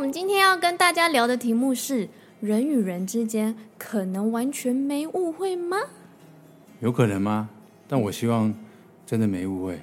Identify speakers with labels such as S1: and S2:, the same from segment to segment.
S1: 我们今天要跟大家聊的题目是：人与人之间可能完全没误会吗？
S2: 有可能吗？但我希望真的没误会，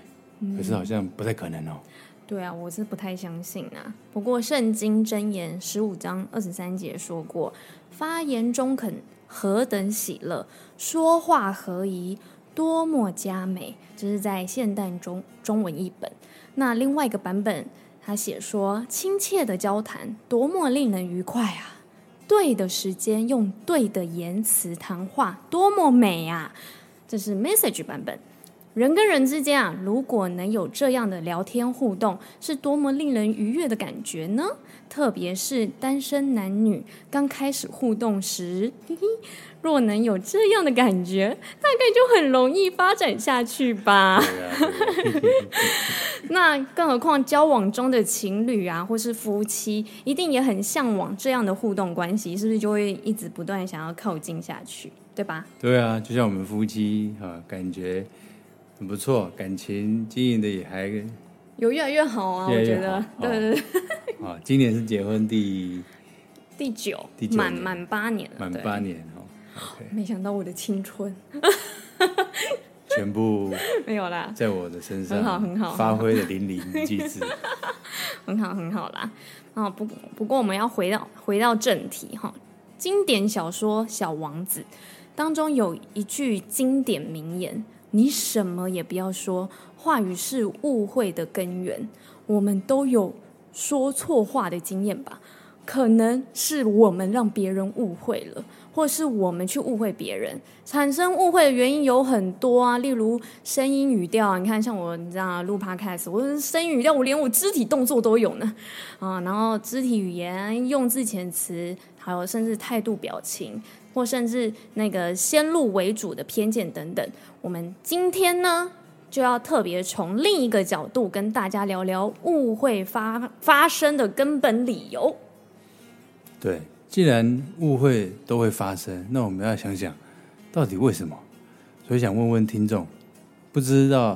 S2: 可是好像不太可能哦。
S1: 对啊，我是不太相信啊。不过圣经箴言十五章二十三节说过：“发言中肯，何等喜乐；说话合宜，多么佳美。”这是在现代中中文译本。那另外一个版本，他写说：“亲切的交谈，多么令人愉快啊！对的时间用对的言辞谈话，多么美啊！”这是 Message 版本。人跟人之间啊，如果能有这样的聊天互动，是多么令人愉悦的感觉呢？特别是单身男女刚开始互动时，嘿嘿，若能有这样的感觉，大概就很容易发展下去吧。那更何况交往中的情侣啊，或是夫妻，一定也很向往这样的互动关系，是不是就会一直不断想要靠近下去，对吧？
S2: 对啊，就像我们夫妻啊，感觉。很不错，感情经营的也还
S1: 有越来越好啊，越越好我觉得，对对对。
S2: 啊，今年是结婚第
S1: 第九，第九满满八年了，
S2: 满八年哦。
S1: Okay、没想到我的青春
S2: 全部
S1: 没有啦，
S2: 在我的身上，
S1: 很好很好，
S2: 发挥的淋漓尽致，
S1: 很好很好啦。啊，不不过我们要回到回到正题哈，经典小说《小王子》当中有一句经典名言。你什么也不要说，话语是误会的根源。我们都有说错话的经验吧？可能是我们让别人误会了，或是我们去误会别人。产生误会的原因有很多啊，例如声音语调。你看，像我你知道录 Podcast，我声音语调，我连我肢体动作都有呢啊。然后肢体语言、用字遣词，还有甚至态度表情。或甚至那个先入为主的偏见等等，我们今天呢就要特别从另一个角度跟大家聊聊误会发发生的根本理由。
S2: 对，既然误会都会发生，那我们要想想到底为什么？所以想问问听众，不知道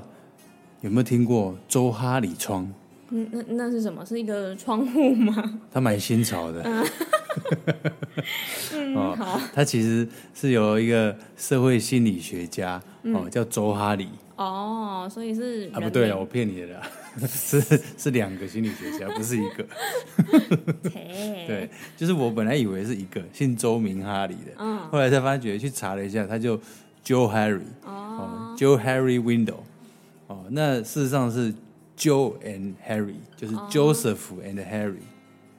S2: 有没有听过周哈里窗？
S1: 嗯，那那是什么？是一个窗户吗？
S2: 他蛮新潮的。嗯
S1: 嗯，好。
S2: 他其实是有一个社会心理学家，嗯、哦，叫周哈里。
S1: 哦，所以是
S2: 啊，不对了，我骗你的啦，是是两个心理学家，不是一个。对，就是我本来以为是一个姓周名哈里的，嗯，后来才发觉去查了一下，他就 Joe Harry，哦，Joe Harry Window，哦，那事实上是 Joe and Harry，就是 Joseph and Harry。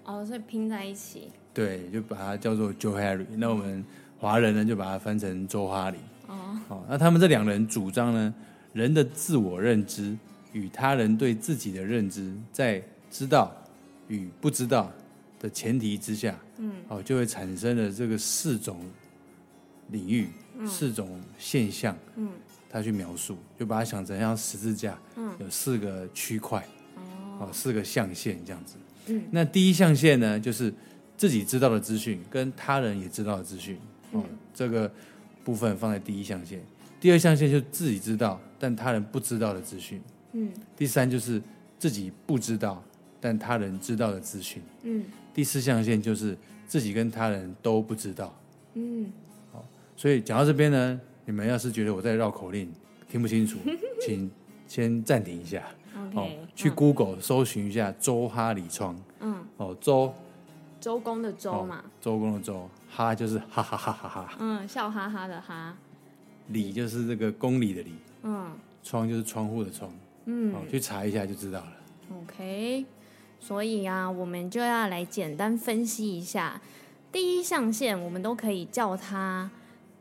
S1: 哦，所以拼在一起。
S2: 对，就把它叫做 Joe Harry。那我们华人呢，就把它翻成周哈里。哦，好，那他们这两人主张呢，人的自我认知与他人对自己的认知，在知道与不知道的前提之下，嗯，哦，就会产生了这个四种领域、嗯、四种现象。嗯，他去描述，就把它想成像十字架，嗯，有四个区块，哦，四个象限这样子。嗯，那第一象限呢，就是。自己知道的资讯跟他人也知道的资讯，哦，这个部分放在第一象限。第二象限就是自己知道但他人不知道的资讯，嗯。第三就是自己不知道但他人知道的资讯，嗯。第四象限就是自己跟他人都不知道，嗯。好，所以讲到这边呢，你们要是觉得我在绕口令听不清楚，请先暂停一下，哦，去 Google 搜寻一下周哈里窗，嗯，哦，周。
S1: 周公的周嘛，
S2: 周公的周，哈就是哈哈哈哈哈，
S1: 嗯，笑哈哈的哈，
S2: 里就是这个公里的里，嗯，窗就是窗户的窗，嗯，去查一下就知道了。
S1: OK，所以啊，我们就要来简单分析一下。第一象限，我们都可以叫它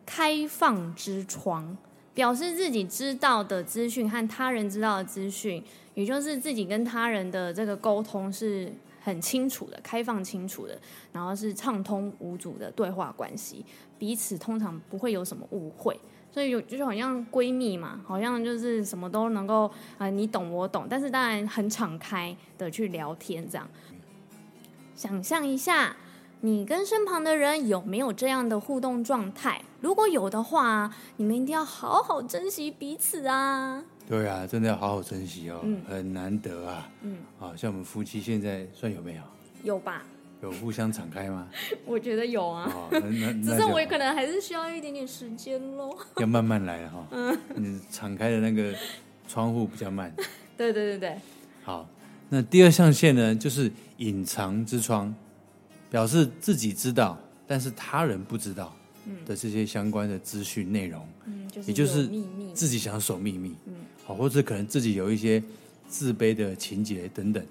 S1: 开放之窗，表示自己知道的资讯和他人知道的资讯，也就是自己跟他人的这个沟通是。很清楚的，开放清楚的，然后是畅通无阻的对话关系，彼此通常不会有什么误会，所以有就是好像闺蜜嘛，好像就是什么都能够啊、你懂我懂，但是当然很敞开的去聊天这样。想象一下，你跟身旁的人有没有这样的互动状态？如果有的话，你们一定要好好珍惜彼此啊。
S2: 对啊，真的要好好珍惜哦，嗯、很难得啊。嗯，好像我们夫妻现在算有没有？
S1: 有吧。
S2: 有互相敞开吗？
S1: 我觉得有啊，
S2: 哦、
S1: 只是我可能还是需要一点点时间喽。
S2: 要慢慢来哈，嗯，你敞开的那个窗户比较慢。
S1: 对对对对。
S2: 好，那第二象限呢，就是隐藏之窗，表示自己知道，但是他人不知道的这些相关的资讯内容，
S1: 嗯，
S2: 也就是自己想守秘密，嗯，好，或者可能自己有一些自卑的情节等等，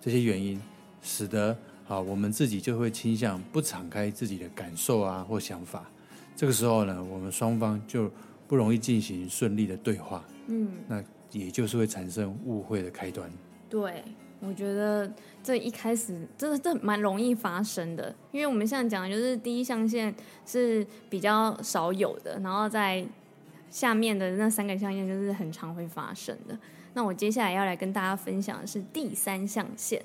S2: 这些原因使得。好，我们自己就会倾向不敞开自己的感受啊或想法，这个时候呢，我们双方就不容易进行顺利的对话。嗯，那也就是会产生误会的开端。
S1: 对，我觉得这一开始真的这蛮容易发生的，因为我们现在讲的就是第一象限是比较少有的，然后在下面的那三个象限就是很常会发生的。那我接下来要来跟大家分享的是第三象限。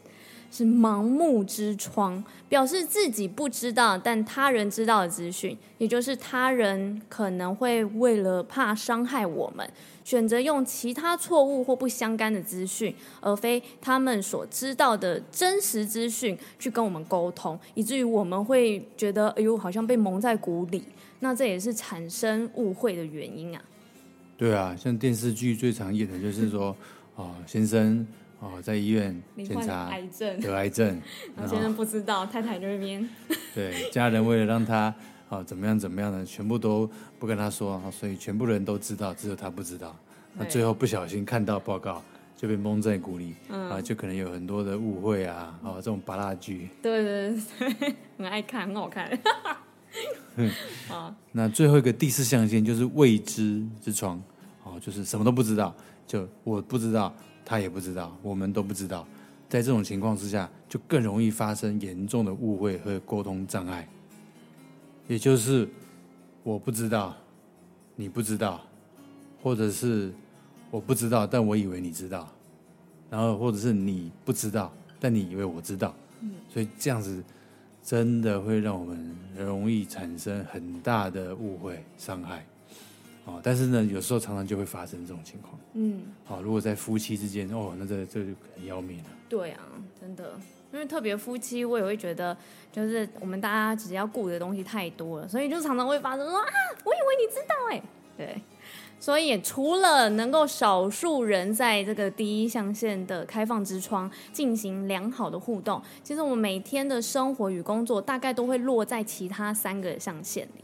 S1: 是盲目之窗，表示自己不知道，但他人知道的资讯，也就是他人可能会为了怕伤害我们，选择用其他错误或不相干的资讯，而非他们所知道的真实资讯去跟我们沟通，以至于我们会觉得，哎呦，好像被蒙在鼓里。那这也是产生误会的原因啊。
S2: 对啊，像电视剧最常演的就是说，哦，先生。哦，在医院检查
S1: 癌症，
S2: 得癌症，
S1: 然后先生不知道，太太那边
S2: 对家人为了让他哦怎么样怎么样的，全部都不跟他说，所以全部人都知道，只有他不知道。那最后不小心看到报告，就被蒙在鼓里，啊，就可能有很多的误会啊，哦，这种芭乐剧，
S1: 对对对，很爱看，很好看。
S2: 那最后一个第四象限就是未知之窗，哦，就是什么都不知道，就我不知道。他也不知道，我们都不知道，在这种情况之下，就更容易发生严重的误会和沟通障碍。也就是我不知道，你不知道，或者是我不知道，但我以为你知道，然后或者是你不知道，但你以为我知道，所以这样子真的会让我们容易产生很大的误会伤害。哦，但是呢，有时候常常就会发生这种情况。嗯，好，如果在夫妻之间，哦，那这这就很要命了。对
S1: 啊，真的，因为特别夫妻，我也会觉得，就是我们大家只要顾的东西太多了，所以就常常会发生说啊，我以为你知道哎，对，所以除了能够少数人在这个第一象限的开放之窗进行良好的互动，其实我们每天的生活与工作大概都会落在其他三个象限里。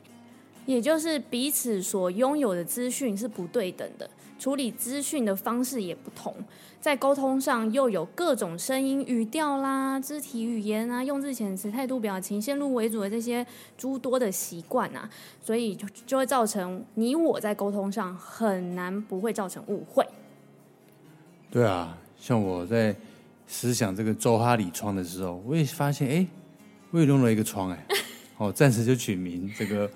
S1: 也就是彼此所拥有的资讯是不对等的，处理资讯的方式也不同，在沟通上又有各种声音、语调啦、肢体语言啊、用字遣词、态度表情、先入为主的这些诸多的习惯啊，所以就就会造成你我在沟通上很难不会造成误会。
S2: 对啊，像我在思想这个周哈里窗的时候，我也发现，哎，我也弄了一个窗，哎，哦，暂时就取名这个。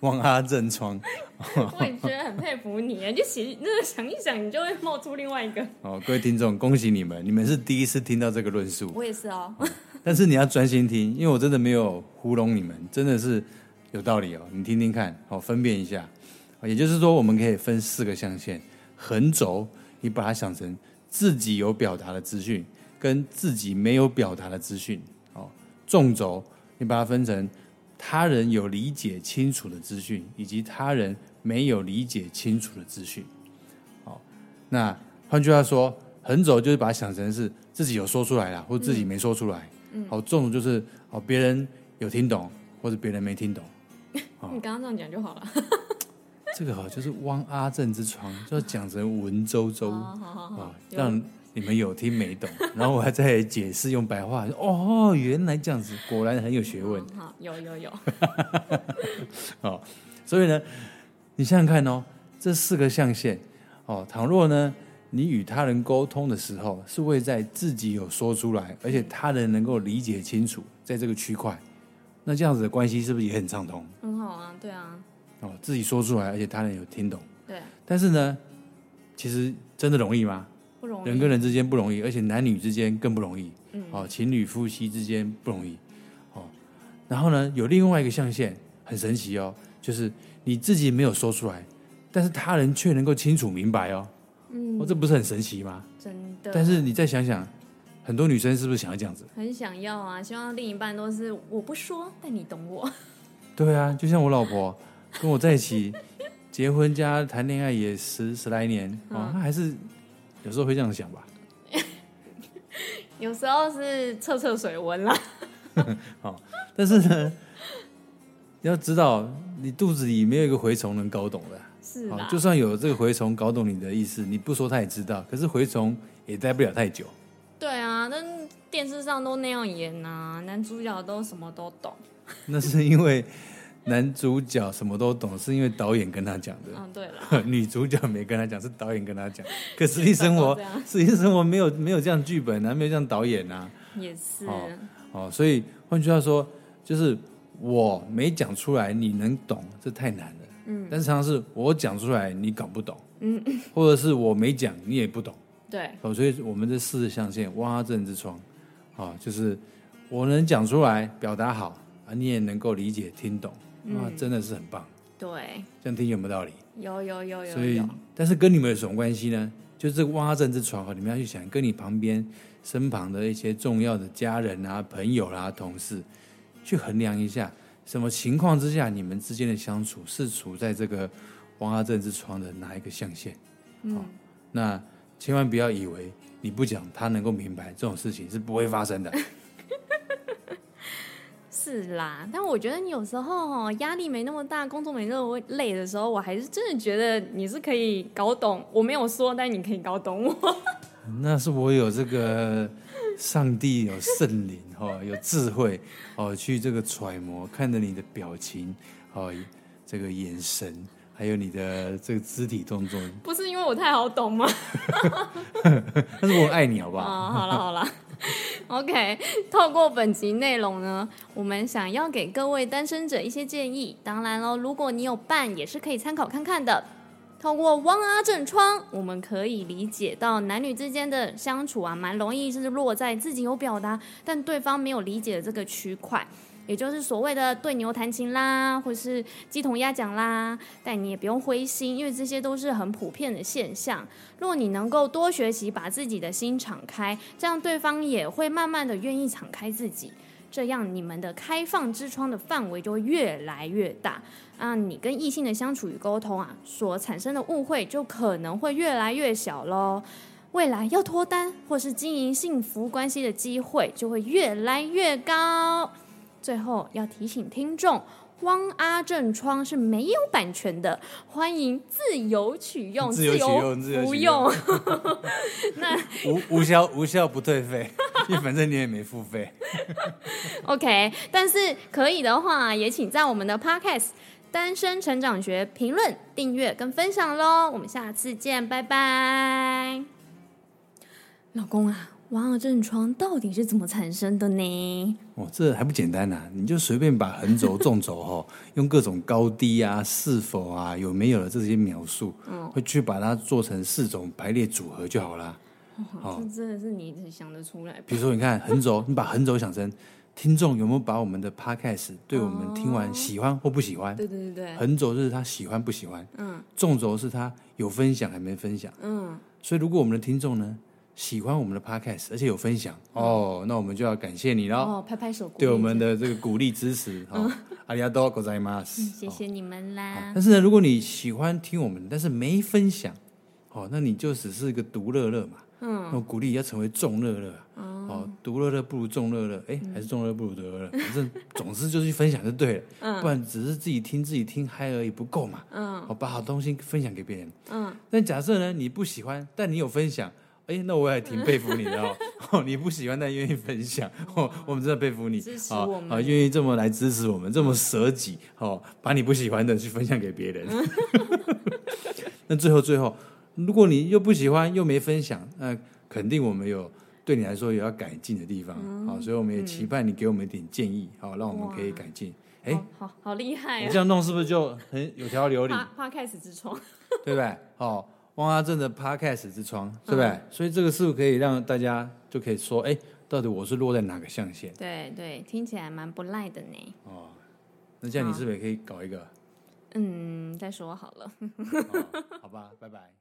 S2: 汪阿正窗，
S1: 我也觉得很佩服你，就写那个想一想，你就会冒出另外一个。
S2: 哦，各位听众，恭喜你们，你们是第一次听到这个论述。
S1: 我也是哦。
S2: 但是你要专心听，因为我真的没有糊弄你们，真的是有道理哦。你听听看，好，分辨一下。也就是说，我们可以分四个象限：横轴，你把它想成自己有表达的资讯，跟自己没有表达的资讯。哦，纵轴，你把它分成。他人有理解清楚的资讯，以及他人没有理解清楚的资讯。好，那换句话说，横轴就是把它想成是自己有说出来了，或者自己没说出来。嗯，好，纵轴就是哦，别人有听懂，或者别人没听懂。
S1: 你刚刚这样讲就好了。
S2: 这个好，就是汪阿正之床，就要讲成文绉绉啊，让。你们有听没懂？然后我还在解释，用白话哦，原来这样子，果然很有学问。
S1: 好，好，有有有。
S2: 哦，所以呢，你想想看哦，这四个象限哦，倘若呢，你与他人沟通的时候，是会在自己有说出来，而且他人能够理解清楚，在这个区块，那这样子的关系是不是也很畅通？
S1: 很好啊，对啊。
S2: 哦，自己说出来，而且他人有听懂。
S1: 对。
S2: 但是呢，其实真的容易吗？
S1: 不容易，
S2: 人跟人之间不容易，而且男女之间更不容易。嗯，哦，情侣夫妻之间不容易。哦，然后呢，有另外一个象限，很神奇哦，就是你自己没有说出来，但是他人却能够清楚明白哦。嗯，哦，这不是很神奇吗？
S1: 真的。
S2: 但是你再想想，很多女生是不是想要这样子？
S1: 很想要啊，希望另一半都是我不说，但你懂我。
S2: 对啊，就像我老婆跟我在一起，结婚加谈恋爱也十十来年，嗯、哦，她还是有时候会这样想吧。
S1: 有时候是测测水温啦。
S2: 好，但是呢，要知道你肚子里没有一个蛔虫能搞懂的。
S1: 是啊，
S2: 就算有这个蛔虫搞懂你的意思，你不说他也知道。可是蛔虫也待不了太久。
S1: 对啊，但电视上都那样演、啊，男主角都什么都懂。
S2: 那是因为男主角什么都懂，是因为导演跟他讲的。
S1: 嗯，对了，
S2: 女主角没跟他讲，是导演跟他讲。可实际生活，实际生活没有没有这样剧本啊，没有这样导演啊。
S1: 也是。
S2: 哦，哦，所以换句话说，就是我没讲出来，你能懂，这太难了。嗯。但常常是我讲出来，你搞不懂。嗯。或者是我没讲，你也不懂。
S1: 对，
S2: 哦，所以我们这四象限汪阿正之窗，啊，就是我能讲出来，表达好啊，你也能够理解听懂，啊，真的是很棒。
S1: 对，
S2: 这样听有没有道理？
S1: 有有有有。
S2: 所以，但是跟你们有什么关系呢？就是这个汪阿正之窗，你们要去想，跟你旁边身旁的一些重要的家人啊、朋友啦、啊、同事，去衡量一下，什么情况之下你们之间的相处是处在这个汪阿正之窗的哪一个象限？嗯，那。千万不要以为你不讲，他能够明白这种事情是不会发生的。
S1: 是啦，但我觉得你有时候哦压力没那么大，工作没那么累的时候，我还是真的觉得你是可以搞懂。我没有说，但你可以搞懂我。
S2: 那是我有这个上帝有圣灵哈，有智慧哦，去这个揣摩，看着你的表情哦，这个眼神。还有你的这个肢体动作，
S1: 不是因为我太好懂吗？
S2: 但是我爱你，好不好？
S1: 哦，好了好了，OK。透过本集内容呢，我们想要给各位单身者一些建议。当然喽，如果你有伴，也是可以参考看看的。透过汪阿正窗，我们可以理解到男女之间的相处啊，蛮容易是落在自己有表达，但对方没有理解的这个区块。也就是所谓的对牛弹琴啦，或是鸡同鸭讲啦，但你也不用灰心，因为这些都是很普遍的现象。如果你能够多学习，把自己的心敞开，这样对方也会慢慢的愿意敞开自己，这样你们的开放之窗的范围就会越来越大。啊，你跟异性的相处与沟通啊，所产生的误会就可能会越来越小喽。未来要脱单或是经营幸福关系的机会就会越来越高。最后要提醒听众，汪阿正窗是没有版权的，欢迎自由取用，
S2: 自由取用，自由不用。
S1: 那
S2: 无无效无效不退费，因为反正你也没付费。
S1: OK，但是可以的话，也请在我们的 Podcast《单身成长学》评论、订阅跟分享喽。我们下次见，拜拜。老公啊。汪阿正窗到底是怎么产生的呢？
S2: 哦，这还不简单呐、啊！你就随便把横轴、纵轴哈，用各种高低啊、是否啊、有没有的这些描述，嗯，会去把它做成四种排列组合就好了。
S1: 哦，这真的是你想得出来。
S2: 比如说，你看横轴，你把横轴想成听众有没有把我们的 podcast 对我们听完喜欢或不喜欢？
S1: 对对对对。
S2: 横轴就是他喜欢不喜欢，嗯，纵轴是他有分享还没分享，嗯。所以，如果我们的听众呢？喜欢我们的 podcast，而且有分享哦，那我们就要感谢你喽！
S1: 哦，拍拍手，
S2: 对我们的这个鼓励支持，哦，阿里阿多ございます，
S1: 谢谢你们啦。
S2: 但是呢，如果你喜欢听我们，但是没分享，哦，那你就只是一个独乐乐嘛。嗯，那我鼓励要成为众乐乐，哦，独乐乐不如众乐乐，哎，还是众乐乐不如独乐乐，反正总之就是去分享就对了。嗯，不然只是自己听自己听嗨而已不够嘛。嗯，好，把好东西分享给别人。嗯，但假设呢，你不喜欢，但你有分享。 哎，那我也挺佩服你的哦。哦，你不喜欢但愿意分享，哦，我们真的佩服你。
S1: 支持我们，
S2: 啊，愿意这么来支持我们，这么舍己，哦，把你不喜欢的去分享给别人。那最后最后，如果你又不喜欢又没分享，那肯定我们有对你来说有要改进的地方。好，所以我们也期盼你给我们一点建议，好，让我们可以改进。哎，
S1: 好好厉害啊！
S2: 你这样弄是不是就很有条有理？
S1: 花开始之窗，
S2: 对不对？好。汪阿正的 Podcast 之窗，对不对？嗯、所以这个是不是可以让大家就可以说，哎，到底我是落在哪个象限？
S1: 对对，听起来蛮不赖的呢。
S2: 哦，那这样你是不是也可以搞一个？
S1: 嗯，再说好了。
S2: 哦、好吧，拜拜。拜拜。